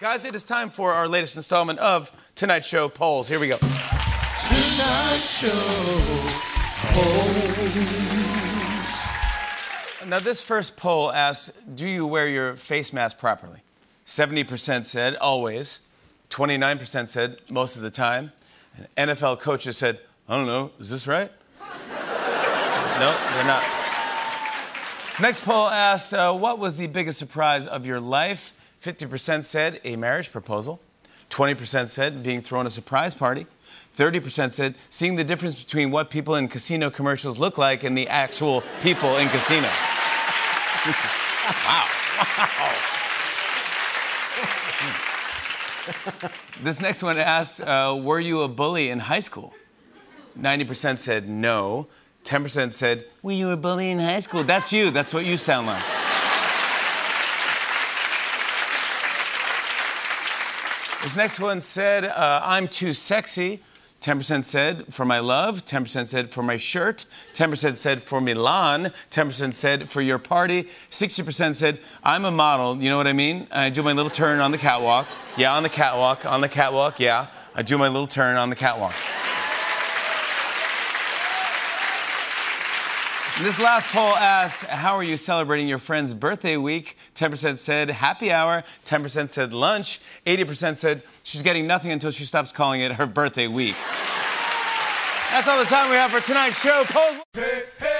Guys, it is time for our latest installment of Tonight Show polls. Here we go. Tonight Show Polls. Now, this first poll asks Do you wear your face mask properly? 70% said always, 29% said most of the time, and NFL coaches said, I don't know, is this right? no, they're not. This next poll asks uh, What was the biggest surprise of your life? 50% said a marriage proposal, 20% said being thrown a surprise party. 30% said seeing the difference between what people in casino commercials look like and the actual people in casino. wow. this next one asks uh, Were you a bully in high school? 90% said no. 10% said, Were you a bully in high school? That's you. That's what you sound like. This next one said, uh, I'm too sexy. 10% said for my love, 10% said for my shirt, 10% said for Milan, 10% said for your party, 60% said I'm a model, you know what I mean? I do my little turn on the catwalk. Yeah, on the catwalk, on the catwalk, yeah. I do my little turn on the catwalk. This last poll asks, How are you celebrating your friend's birthday week? 10% said happy hour, 10% said lunch, 80% said she's getting nothing until she stops calling it her birthday week. That's all the time we have for tonight's show. Hey, hey.